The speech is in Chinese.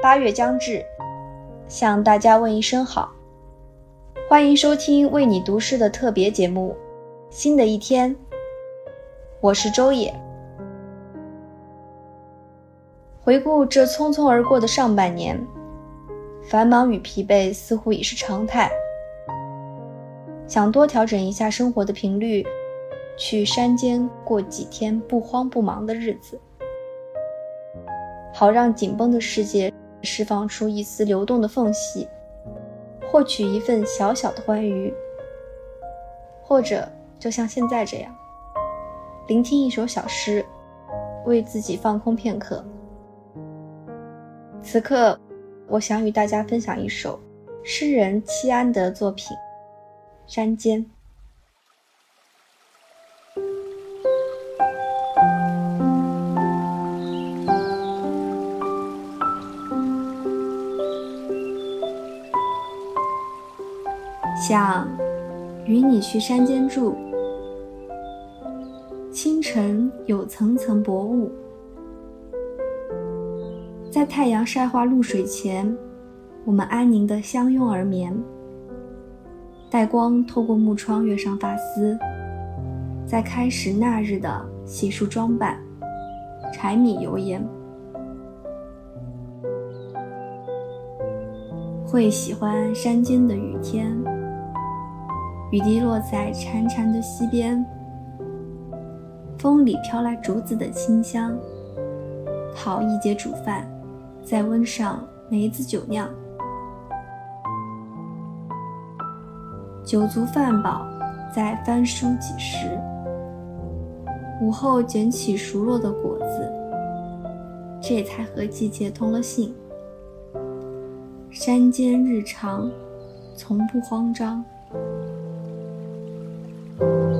八月将至，向大家问一声好，欢迎收听为你读诗的特别节目。新的一天，我是周野。回顾这匆匆而过的上半年，繁忙与疲惫似乎已是常态。想多调整一下生活的频率，去山间过几天不慌不忙的日子，好让紧绷的世界释放出一丝流动的缝隙，获取一份小小的欢愉。或者就像现在这样，聆听一首小诗，为自己放空片刻。此刻，我想与大家分享一首诗人戚安的作品。山间，想与你去山间住。清晨有层层薄雾，在太阳晒化露水前，我们安宁的相拥而眠。带光透过木窗跃上发丝，在开始那日的洗漱装扮，柴米油盐。会喜欢山间的雨天，雨滴落在潺潺的溪边，风里飘来竹子的清香。讨一节煮饭，再温上梅子酒酿。酒足饭饱，再翻书几时。午后捡起熟落的果子，这才和季节通了信。山间日常，从不慌张。了。